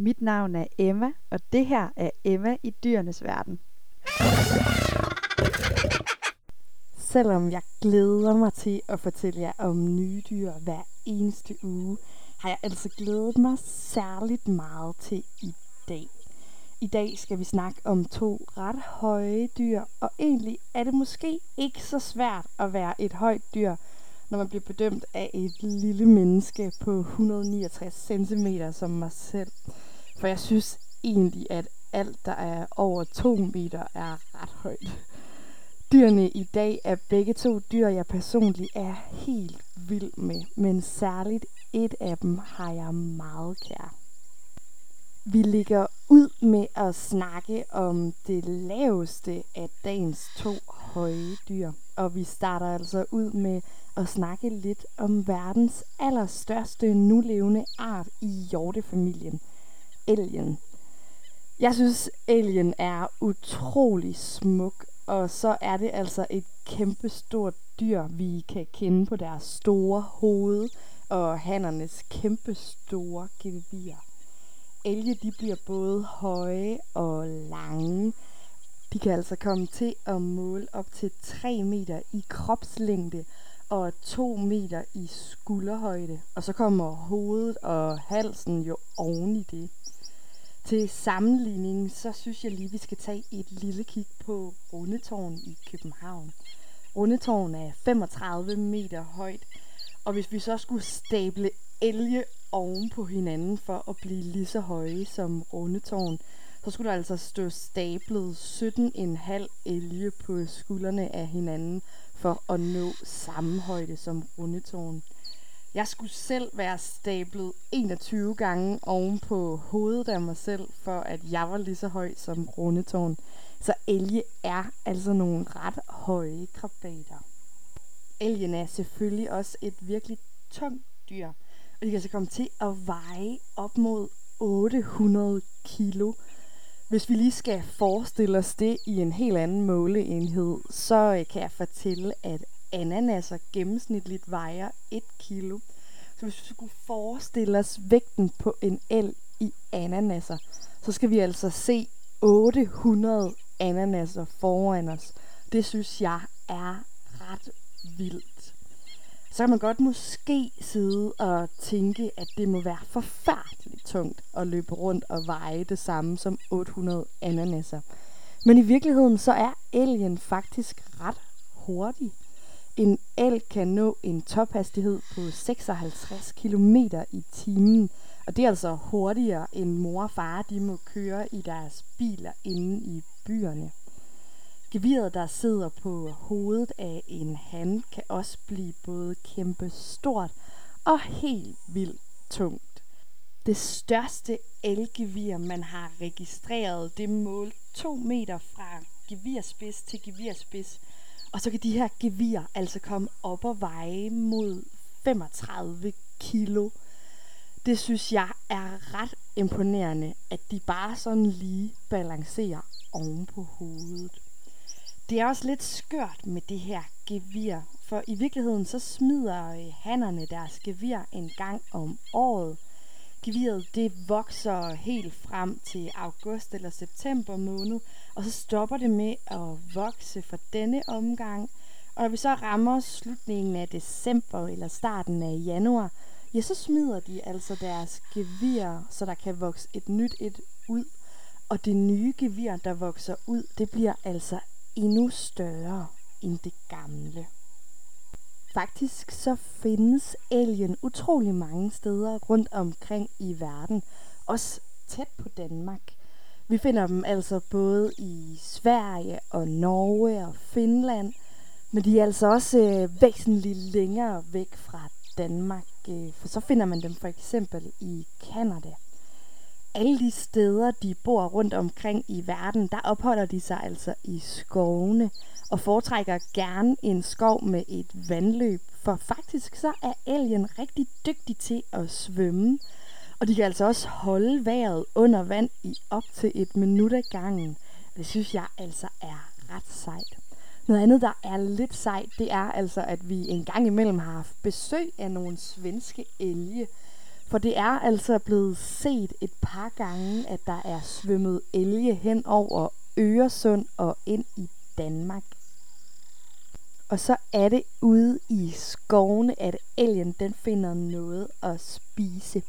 Mit navn er Emma, og det her er Emma i dyrenes verden. Selvom jeg glæder mig til at fortælle jer om nye dyr hver eneste uge, har jeg altså glædet mig særligt meget til i dag. I dag skal vi snakke om to ret høje dyr, og egentlig er det måske ikke så svært at være et højt dyr, når man bliver bedømt af et lille menneske på 169 cm som mig selv. For jeg synes egentlig, at alt, der er over 2 meter, er ret højt. Dyrene i dag er begge to dyr, jeg personligt er helt vild med, men særligt et af dem har jeg meget kær. Vi ligger ud med at snakke om det laveste af dagens to høje dyr. Og vi starter altså ud med at snakke lidt om verdens allerstørste nulevende art i hjortefamilien, elgen. Jeg synes, elgen er utrolig smuk, og så er det altså et kæmpestort dyr, vi kan kende på deres store hoved og hannernes kæmpestore gevir. Elge de bliver både høje og lange. De kan altså komme til at måle op til 3 meter i kropslængde og 2 meter i skulderhøjde. Og så kommer hovedet og halsen jo oven i det. Til sammenligning, så synes jeg lige, vi skal tage et lille kig på Rundetårn i København. Rundetårn er 35 meter højt, og hvis vi så skulle stable elge oven på hinanden for at blive lige så høje som Rundetårn, så skulle der altså stå stablet 17,5 elge på skuldrene af hinanden for at nå samme højde som Rundetårn. Jeg skulle selv være stablet 21 gange oven på hovedet af mig selv, for at jeg var lige så høj som Rundetårn. Så elge er altså nogle ret høje krabater. Elgen er selvfølgelig også et virkelig tungt dyr, og de kan så komme til at veje op mod 800 kilo. Hvis vi lige skal forestille os det i en helt anden måleenhed, så kan jeg fortælle, at ananaser gennemsnitligt vejer 1 kilo. Så hvis vi skulle forestille os vægten på en el i ananaser, så skal vi altså se 800 ananaser foran os. Det synes jeg er ret vildt. Så kan man godt måske sidde og tænke, at det må være forfærdeligt tungt at løbe rundt og veje det samme som 800 ananaser. Men i virkeligheden så er elgen faktisk ret hurtig. En el kan nå en tophastighed på 56 km i timen, og det er altså hurtigere end mor og far de må køre i deres biler inde i byerne. Geviret, der sidder på hovedet af en han, kan også blive både kæmpe stort og helt vildt tungt. Det største elgevir, man har registreret, det målte 2 meter fra gevirspids til gevirspids. Og så kan de her gevier altså komme op og veje mod 35 kilo. Det synes jeg er ret imponerende, at de bare sådan lige balancerer oven på hovedet. Det er også lidt skørt med det her gevir, for i virkeligheden så smider øh, hannerne deres gevir en gang om året. Geviret det vokser helt frem til august eller september måned, og så stopper det med at vokse for denne omgang. Og når vi så rammer slutningen af december eller starten af januar, ja, så smider de altså deres gevir, så der kan vokse et nyt et ud. Og det nye gevir, der vokser ud, det bliver altså endnu større end det gamle. Faktisk så findes alien utrolig mange steder rundt omkring i verden, også tæt på Danmark. Vi finder dem altså både i Sverige og Norge og Finland, men de er altså også øh, væsentligt længere væk fra Danmark, øh, for så finder man dem for eksempel i Kanada alle de steder, de bor rundt omkring i verden, der opholder de sig altså i skovene og foretrækker gerne en skov med et vandløb, for faktisk så er elgen rigtig dygtig til at svømme, og de kan altså også holde vejret under vand i op til et minut ad gangen. Det synes jeg altså er ret sejt. Noget andet, der er lidt sejt, det er altså, at vi en gang imellem har haft besøg af nogle svenske elge, for det er altså blevet set et par gange, at der er svømmet elge hen over Øresund og ind i Danmark. Og så er det ude i skovene, at elgen den finder noget at spise.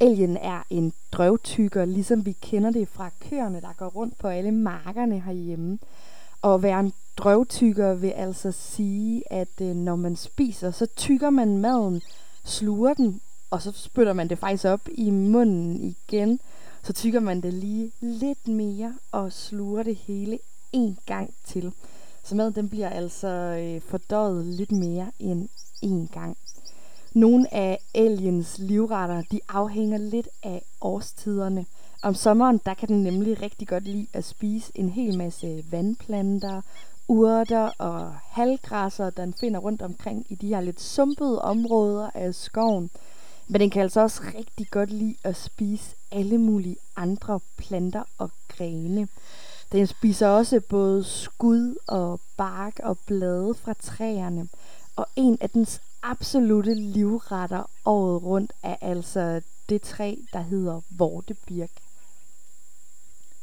Elgen er en drøvtykker, ligesom vi kender det fra køerne, der går rundt på alle markerne herhjemme. Og at være en drøvtykker vil altså sige, at øh, når man spiser, så tykker man maden, sluger den, og så spytter man det faktisk op i munden igen. Så tykker man det lige lidt mere og sluger det hele en gang til. Så maden den bliver altså øh, fordøjet lidt mere end en gang. Nogle af aliens livretter, de afhænger lidt af årstiderne. Om sommeren, der kan den nemlig rigtig godt lide at spise en hel masse vandplanter, urter og halvgræsser, den finder rundt omkring i de her lidt sumpede områder af skoven. Men den kan altså også rigtig godt lide at spise alle mulige andre planter og grene. Den spiser også både skud og bark og blade fra træerne. Og en af dens absolute livretter året rundt er altså det træ, der hedder vortebirk.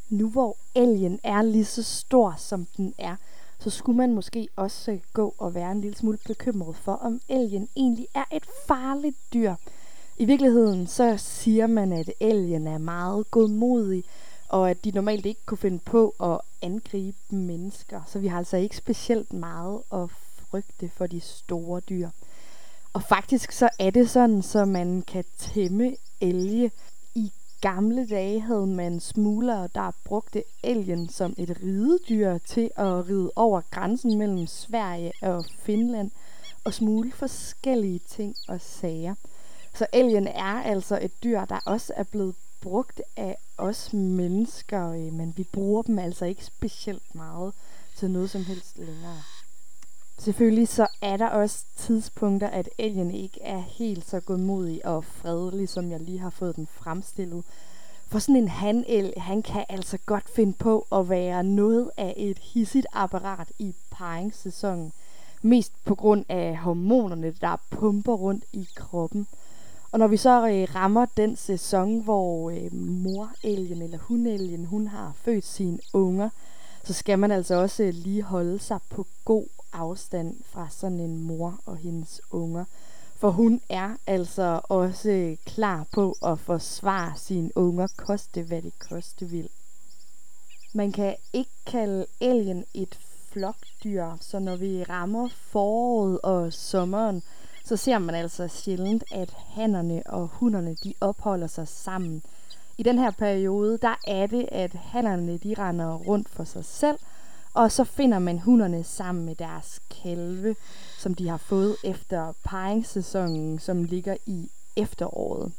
Nu hvor elgen er lige så stor, som den er, så skulle man måske også gå og være en lille smule bekymret for, om elgen egentlig er et farligt dyr. I virkeligheden så siger man, at elgen er meget godmodig, og at de normalt ikke kunne finde på at angribe mennesker. Så vi har altså ikke specielt meget at frygte for de store dyr. Og faktisk så er det sådan, så man kan tæmme elge. I gamle dage havde man smuglere, der brugte elgen som et ridedyr til at ride over grænsen mellem Sverige og Finland og smule forskellige ting og sager. Så alien er altså et dyr, der også er blevet brugt af os mennesker, øh, men vi bruger dem altså ikke specielt meget til noget som helst længere. Selvfølgelig så er der også tidspunkter, at alien ikke er helt så godmodig og fredelig, som jeg lige har fået den fremstillet. For sådan en hanel, han kan altså godt finde på at være noget af et hissigt apparat i paringssæsonen. Mest på grund af hormonerne, der pumper rundt i kroppen. Og når vi så øh, rammer den sæson, hvor øh, morelgen eller hunelgen, hun har født sine unger, så skal man altså også øh, lige holde sig på god afstand fra sådan en mor og hendes unger. For hun er altså også øh, klar på at forsvare sine unger, koste hvad det koste vil. Man kan ikke kalde elgen et flokdyr, så når vi rammer foråret og sommeren, så ser man altså sjældent, at hannerne og hunderne de opholder sig sammen. I den her periode, der er det, at hannerne de render rundt for sig selv, og så finder man hunderne sammen med deres kalve, som de har fået efter paringssæsonen, som ligger i efteråret.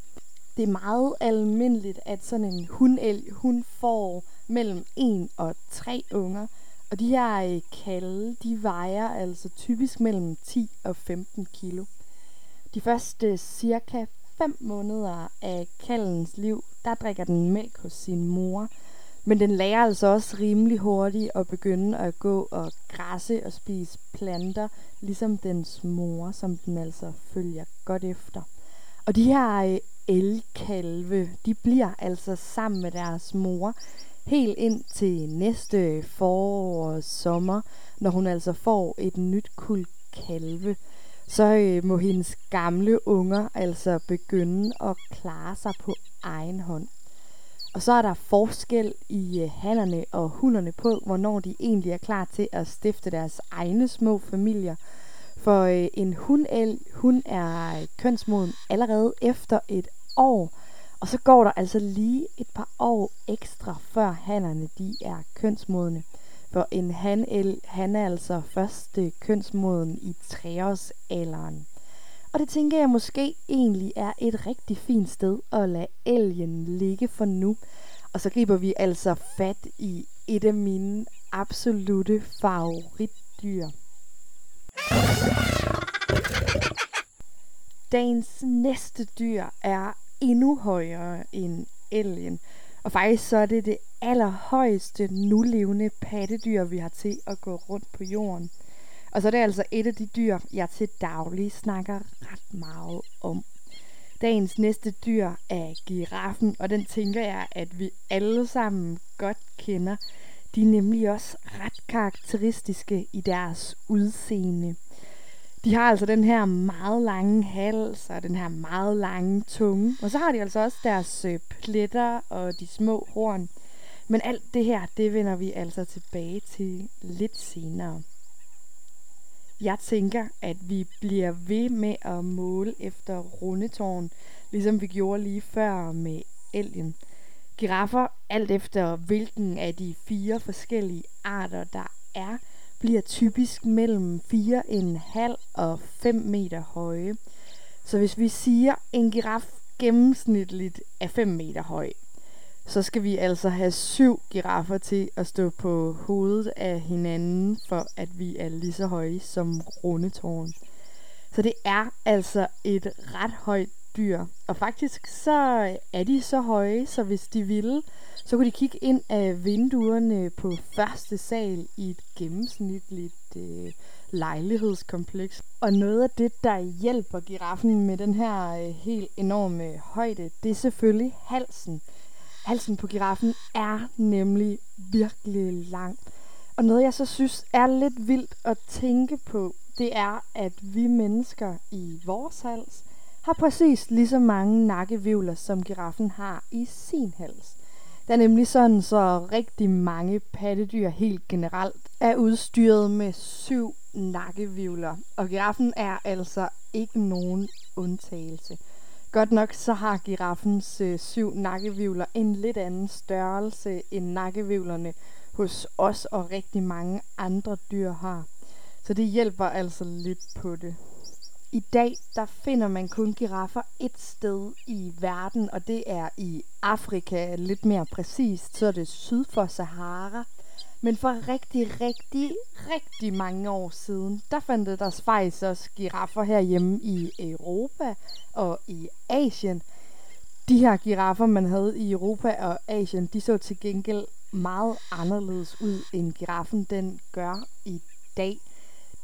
Det er meget almindeligt, at sådan en hundelg, hun får mellem 1 og 3 unger, og de her øh, de vejer altså typisk mellem 10 og 15 kilo. De første øh, cirka 5 måneder af kaldens liv, der drikker den mælk hos sin mor. Men den lærer altså også rimelig hurtigt at begynde at gå og græsse og spise planter, ligesom dens mor, som den altså følger godt efter. Og de her øh, elkalve, de bliver altså sammen med deres mor helt ind til næste forår og sommer, når hun altså får et nyt kul kalve så øh, må hendes gamle unger altså begynde at klare sig på egen hånd. Og så er der forskel i øh, hannerne og hunderne på, hvornår de egentlig er klar til at stifte deres egne små familier. For øh, en hundel, hun er øh, kønsmoden allerede efter et år, og så går der altså lige et par år ekstra, før hannerne de er kønsmodne. For en hanel, han er altså første kønsmoden i treårsalderen. Og det tænker jeg måske egentlig er et rigtig fint sted at lade elgen ligge for nu. Og så griber vi altså fat i et af mine absolute favoritdyr. Dagens næste dyr er endnu højere end elgen. Og faktisk så er det det allerhøjeste nulevende pattedyr, vi har til at gå rundt på jorden. Og så er det altså et af de dyr, jeg til daglig snakker ret meget om. Dagens næste dyr er giraffen, og den tænker jeg, at vi alle sammen godt kender. De er nemlig også ret karakteristiske i deres udseende. De har altså den her meget lange hals og den her meget lange tunge. Og så har de altså også deres øh, pletter og de små horn. Men alt det her, det vender vi altså tilbage til lidt senere. Jeg tænker, at vi bliver ved med at måle efter rundetårn, ligesom vi gjorde lige før med elgen. Giraffer, alt efter hvilken af de fire forskellige arter der er, bliver typisk mellem 4,5 og 5 meter høje. Så hvis vi siger, en giraf gennemsnitligt er 5 meter høj, så skal vi altså have syv giraffer til at stå på hovedet af hinanden, for at vi er lige så høje som rundetårn. Så det er altså et ret højt dyr. Og faktisk så er de så høje, så hvis de ville, så kunne de kigge ind af vinduerne på første sal i et gennemsnitligt øh, lejlighedskompleks. Og noget af det, der hjælper giraffen med den her øh, helt enorme højde, det er selvfølgelig halsen. Halsen på giraffen er nemlig virkelig lang. Og noget jeg så synes er lidt vildt at tænke på, det er, at vi mennesker i vores hals har præcis lige så mange nakkevivler, som giraffen har i sin hals. Det er nemlig sådan, så rigtig mange pattedyr helt generelt er udstyret med syv nakkevivler, og giraffen er altså ikke nogen undtagelse. Godt nok så har giraffens øh, syv nakkevivler en lidt anden størrelse end nakkevivlerne hos os og rigtig mange andre dyr har. Så det hjælper altså lidt på det. I dag der finder man kun giraffer et sted i verden, og det er i Afrika. Lidt mere præcist, så er det syd for Sahara. Men for rigtig, rigtig, rigtig mange år siden, der fandt der faktisk også giraffer herhjemme i Europa og i Asien. De her giraffer, man havde i Europa og Asien, de så til gengæld meget anderledes ud, end giraffen den gør i dag.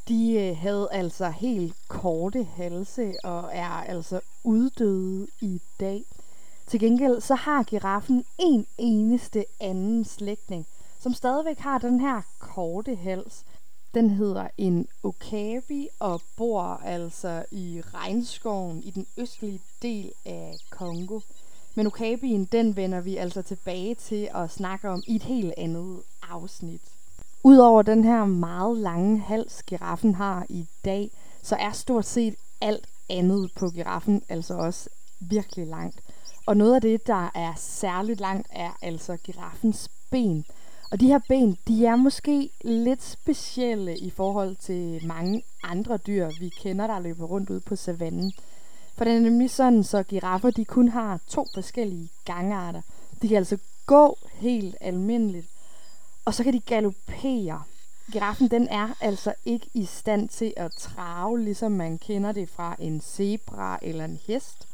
De øh, havde altså helt korte halse og er altså uddøde i dag. Til gengæld så har giraffen en eneste anden slægtning, som stadigvæk har den her korte hals. Den hedder en okapi og bor altså i regnskoven i den østlige del af Kongo. Men okabien, den vender vi altså tilbage til at snakke om i et helt andet afsnit. Udover den her meget lange hals, giraffen har i dag, så er stort set alt andet på giraffen altså også virkelig langt. Og noget af det, der er særligt langt, er altså giraffens ben. Og de her ben, de er måske lidt specielle i forhold til mange andre dyr, vi kender, der løber rundt ud på savannen. For det er nemlig sådan, så giraffer de kun har to forskellige gangarter. De kan altså gå helt almindeligt, og så kan de galopere. Giraffen den er altså ikke i stand til at trave, ligesom man kender det fra en zebra eller en hest.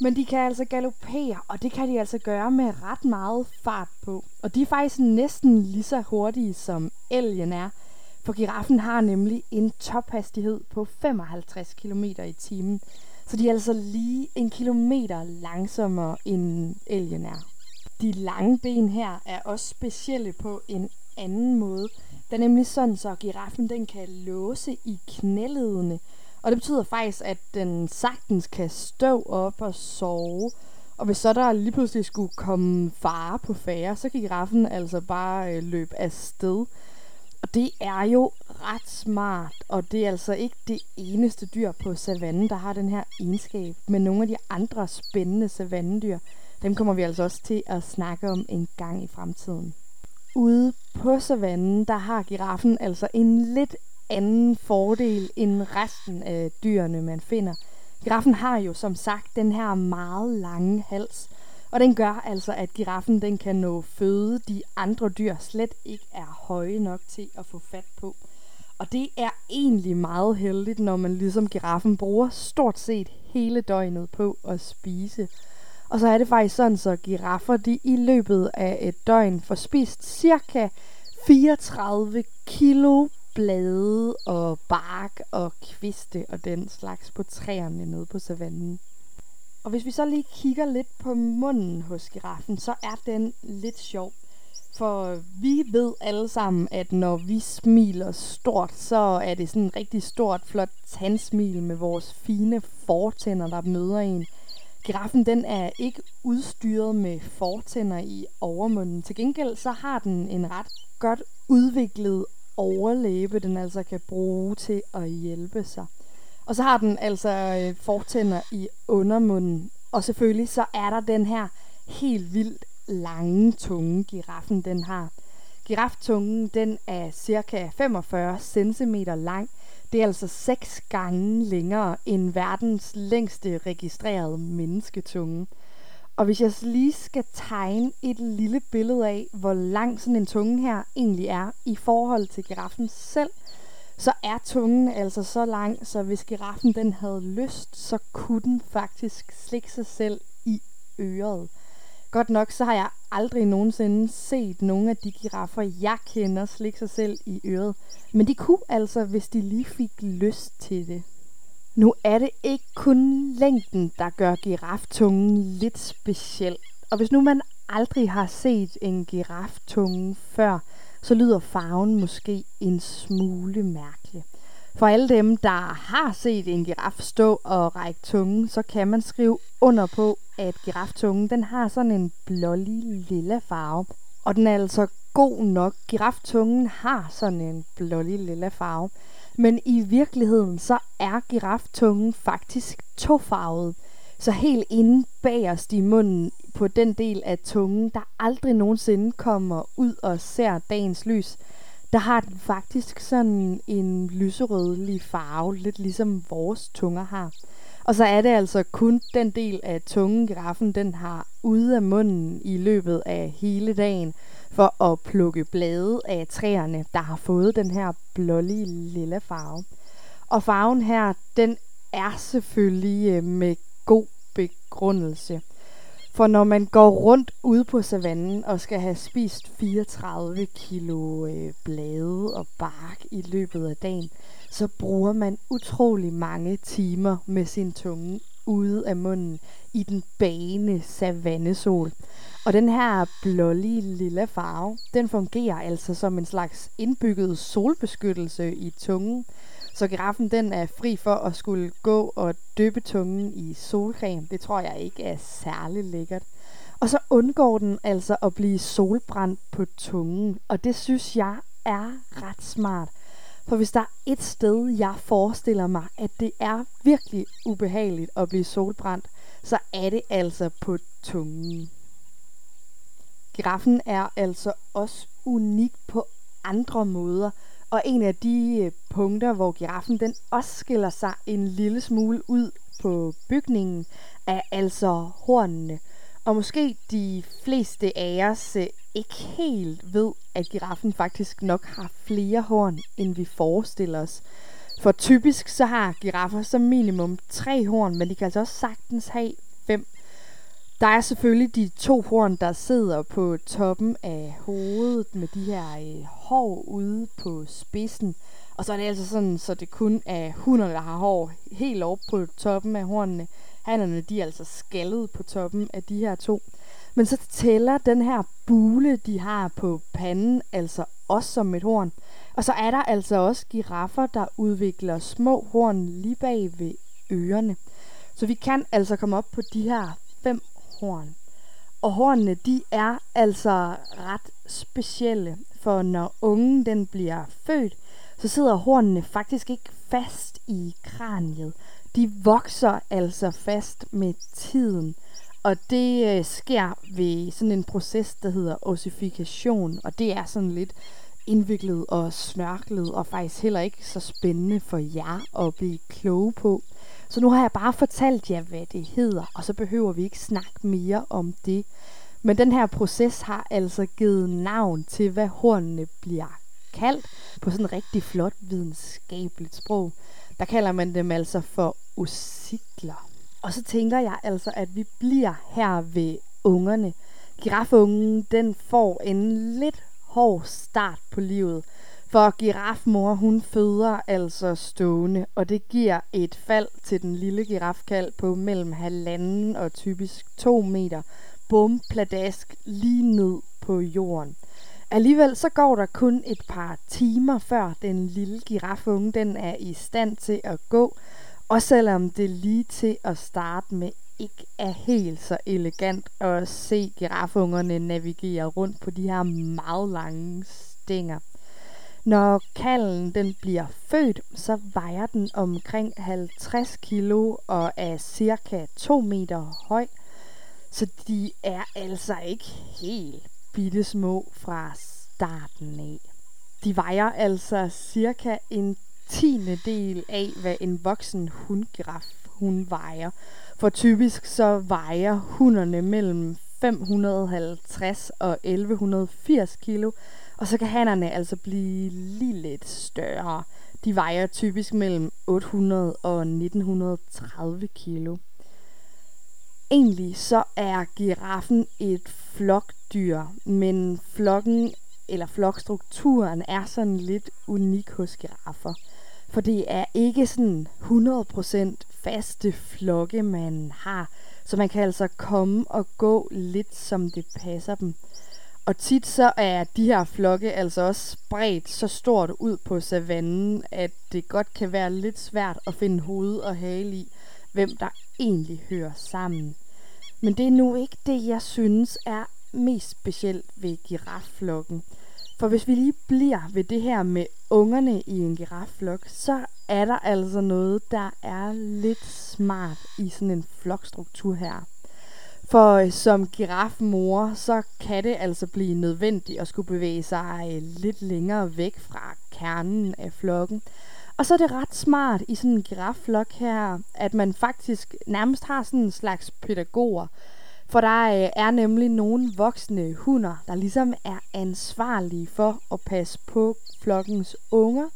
Men de kan altså galopere, og det kan de altså gøre med ret meget fart på. Og de er faktisk næsten lige så hurtige som elgen er, for giraffen har nemlig en tophastighed på 55 km i timen. Så de er altså lige en kilometer langsommere end elgen er. De lange ben her er også specielle på en anden måde. Det er nemlig sådan, så giraffen den kan låse i knæledene. Og det betyder faktisk, at den sagtens kan stå op og sove. Og hvis så der lige pludselig skulle komme fare på færre, så kan giraffen altså bare øh, løbe afsted. Og det er jo ret smart, og det er altså ikke det eneste dyr på savannen, der har den her egenskab. Men nogle af de andre spændende savannedyr, dem kommer vi altså også til at snakke om en gang i fremtiden. Ude på savannen, der har giraffen altså en lidt anden fordel end resten af dyrene, man finder. Giraffen har jo som sagt den her meget lange hals, og den gør altså, at giraffen den kan nå føde, de andre dyr slet ikke er høje nok til at få fat på. Og det er egentlig meget heldigt, når man ligesom giraffen bruger stort set hele døgnet på at spise. Og så er det faktisk sådan, så giraffer de i løbet af et døgn får spist cirka 34 kilo blade og bark og kviste og den slags på træerne nede på savannen. Og hvis vi så lige kigger lidt på munden hos giraffen, så er den lidt sjov. For vi ved alle sammen, at når vi smiler stort, så er det sådan en rigtig stort, flot tandsmil med vores fine fortænder, der møder en. Giraffen den er ikke udstyret med fortænder i overmunden. Til gengæld så har den en ret godt udviklet overlæbe, den altså kan bruge til at hjælpe sig. Og så har den altså øh, fortænder i undermunden. Og selvfølgelig så er der den her helt vildt lange tunge, giraffen den har. Giraftungen den er cirka 45 cm lang. Det er altså seks gange længere end verdens længste registrerede mennesketunge. Og hvis jeg lige skal tegne et lille billede af, hvor lang sådan en tunge her egentlig er i forhold til giraffen selv, så er tungen altså så lang, så hvis giraffen den havde lyst, så kunne den faktisk slikke sig selv i øret. Godt nok, så har jeg aldrig nogensinde set nogen af de giraffer, jeg kender, slikke sig selv i øret. Men de kunne altså, hvis de lige fik lyst til det. Nu er det ikke kun længden, der gør giraftungen lidt speciel. Og hvis nu man aldrig har set en giraftunge før, så lyder farven måske en smule mærkelig. For alle dem, der har set en giraf stå og række tungen, så kan man skrive under på, at giraftungen den har sådan en blålig lilla farve. Og den er altså god nok. Giraftungen har sådan en blålig lilla farve. Men i virkeligheden så er giraftungen faktisk tofarvet. Så helt inde bagerst i munden på den del af tungen, der aldrig nogensinde kommer ud og ser dagens lys, der har den faktisk sådan en lyserødlig farve, lidt ligesom vores tunger har. Og så er det altså kun den del af tungen, giraffen den har ude af munden i løbet af hele dagen, for at plukke blade af træerne, der har fået den her blålige lille farve. Og farven her, den er selvfølgelig øh, med god begrundelse. For når man går rundt ude på savannen og skal have spist 34 kilo øh, blade og bark i løbet af dagen, så bruger man utrolig mange timer med sin tunge ude af munden i den bane savannesol. Og den her blålige lille farve, den fungerer altså som en slags indbygget solbeskyttelse i tungen, så giraffen den er fri for at skulle gå og dyppe tungen i solcreme. Det tror jeg ikke er særlig lækkert. Og så undgår den altså at blive solbrændt på tungen, og det synes jeg er ret smart. For hvis der er et sted, jeg forestiller mig, at det er virkelig ubehageligt at blive solbrændt, så er det altså på tungen. Giraffen er altså også unik på andre måder, og en af de øh, punkter, hvor giraffen den også skiller sig en lille smule ud på bygningen, er altså hornene. Og måske de fleste af os øh, ikke helt ved, at giraffen faktisk nok har flere horn, end vi forestiller os. For typisk så har giraffer som minimum tre horn, men de kan altså også sagtens have fem. Der er selvfølgelig de to horn, der sidder på toppen af hovedet med de her øh, hår ude på spidsen. Og så er det altså sådan, så det kun er hunderne, der har hår helt oppe på toppen af hornene. Hannerne, de er altså skaldet på toppen af de her to. Men så tæller den her bule, de har på panden, altså også som et horn. Og så er der altså også giraffer, der udvikler små horn lige bag ved ørerne. Så vi kan altså komme op på de her fem horn. Og hornene, de er altså ret specielle, for når ungen den bliver født, så sidder hornene faktisk ikke fast i kraniet. De vokser altså fast med tiden. Og det øh, sker ved sådan en proces, der hedder ossifikation, og det er sådan lidt indviklet og snørklet, og faktisk heller ikke så spændende for jer at blive kloge på. Så nu har jeg bare fortalt jer, hvad det hedder, og så behøver vi ikke snakke mere om det. Men den her proces har altså givet navn til, hvad hornene bliver kaldt på sådan et rigtig flot videnskabeligt sprog. Der kalder man dem altså for osikler. Og så tænker jeg altså, at vi bliver her ved ungerne. Girafungen, den får en lidt hård start på livet. For girafmor, hun føder altså stående, og det giver et fald til den lille girafkald på mellem halvanden og typisk to meter. Bum, pladask, lige ned på jorden. Alligevel så går der kun et par timer før den lille girafunge den er i stand til at gå, og selvom det lige til at starte med ikke er helt så elegant at se girafungerne navigere rundt på de her meget lange stænger. Når kallen den bliver født, så vejer den omkring 50 kilo og er cirka 2 meter høj. Så de er altså ikke helt bitte små fra starten af. De vejer altså cirka en tiende del af, hvad en voksen hundgiraf hun vejer. For typisk så vejer hunderne mellem 550 og 1180 kilo, og så kan hannerne altså blive lige lidt større. De vejer typisk mellem 800 og 1930 kilo. Egentlig så er giraffen et flokdyr, men flokken eller flokstrukturen er sådan lidt unik hos giraffer. For det er ikke sådan 100% faste flokke, man har. Så man kan altså komme og gå lidt, som det passer dem. Og tit så er de her flokke altså også spredt så stort ud på savannen, at det godt kan være lidt svært at finde hoved og hale i, hvem der egentlig hører sammen. Men det er nu ikke det, jeg synes er mest specielt ved girafflokken. For hvis vi lige bliver ved det her med ungerne i en girafflok, så er der altså noget, der er lidt smart i sådan en flokstruktur her. For øh, som girafmor, så kan det altså blive nødvendigt at skulle bevæge sig øh, lidt længere væk fra kernen af flokken. Og så er det ret smart i sådan en girafflok her, at man faktisk nærmest har sådan en slags pædagoger, for der øh, er nemlig nogle voksne hunder, der ligesom er ansvarlige for at passe på flokkens unger.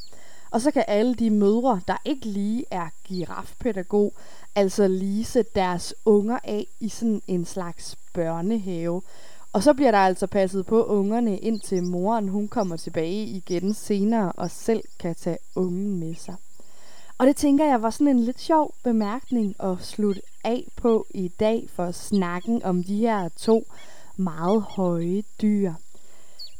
Og så kan alle de mødre, der ikke lige er girafpædagog, altså lige sætte deres unger af i sådan en slags børnehave. Og så bliver der altså passet på ungerne, indtil moren hun kommer tilbage igen senere og selv kan tage ungen med sig. Og det tænker jeg var sådan en lidt sjov bemærkning at slutte af på i dag for snakken om de her to meget høje dyr.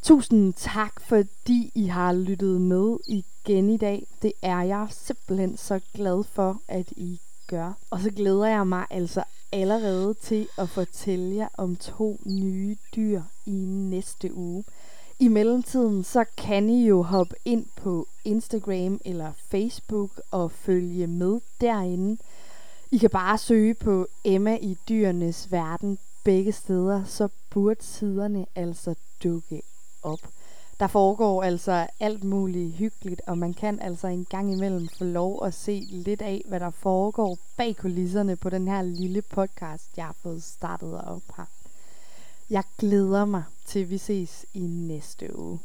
Tusind tak, fordi I har lyttet med igen i dag. Det er jeg simpelthen så glad for, at I gør. Og så glæder jeg mig altså allerede til at fortælle jer om to nye dyr i næste uge. I mellemtiden så kan I jo hoppe ind på Instagram eller Facebook og følge med derinde. I kan bare søge på Emma i dyrenes verden begge steder, så burde siderne altså dukke op. Der foregår altså alt muligt hyggeligt, og man kan altså en gang imellem få lov at se lidt af, hvad der foregår bag kulisserne på den her lille podcast, jeg har fået startet op her. Jeg glæder mig til, vi ses i næste uge.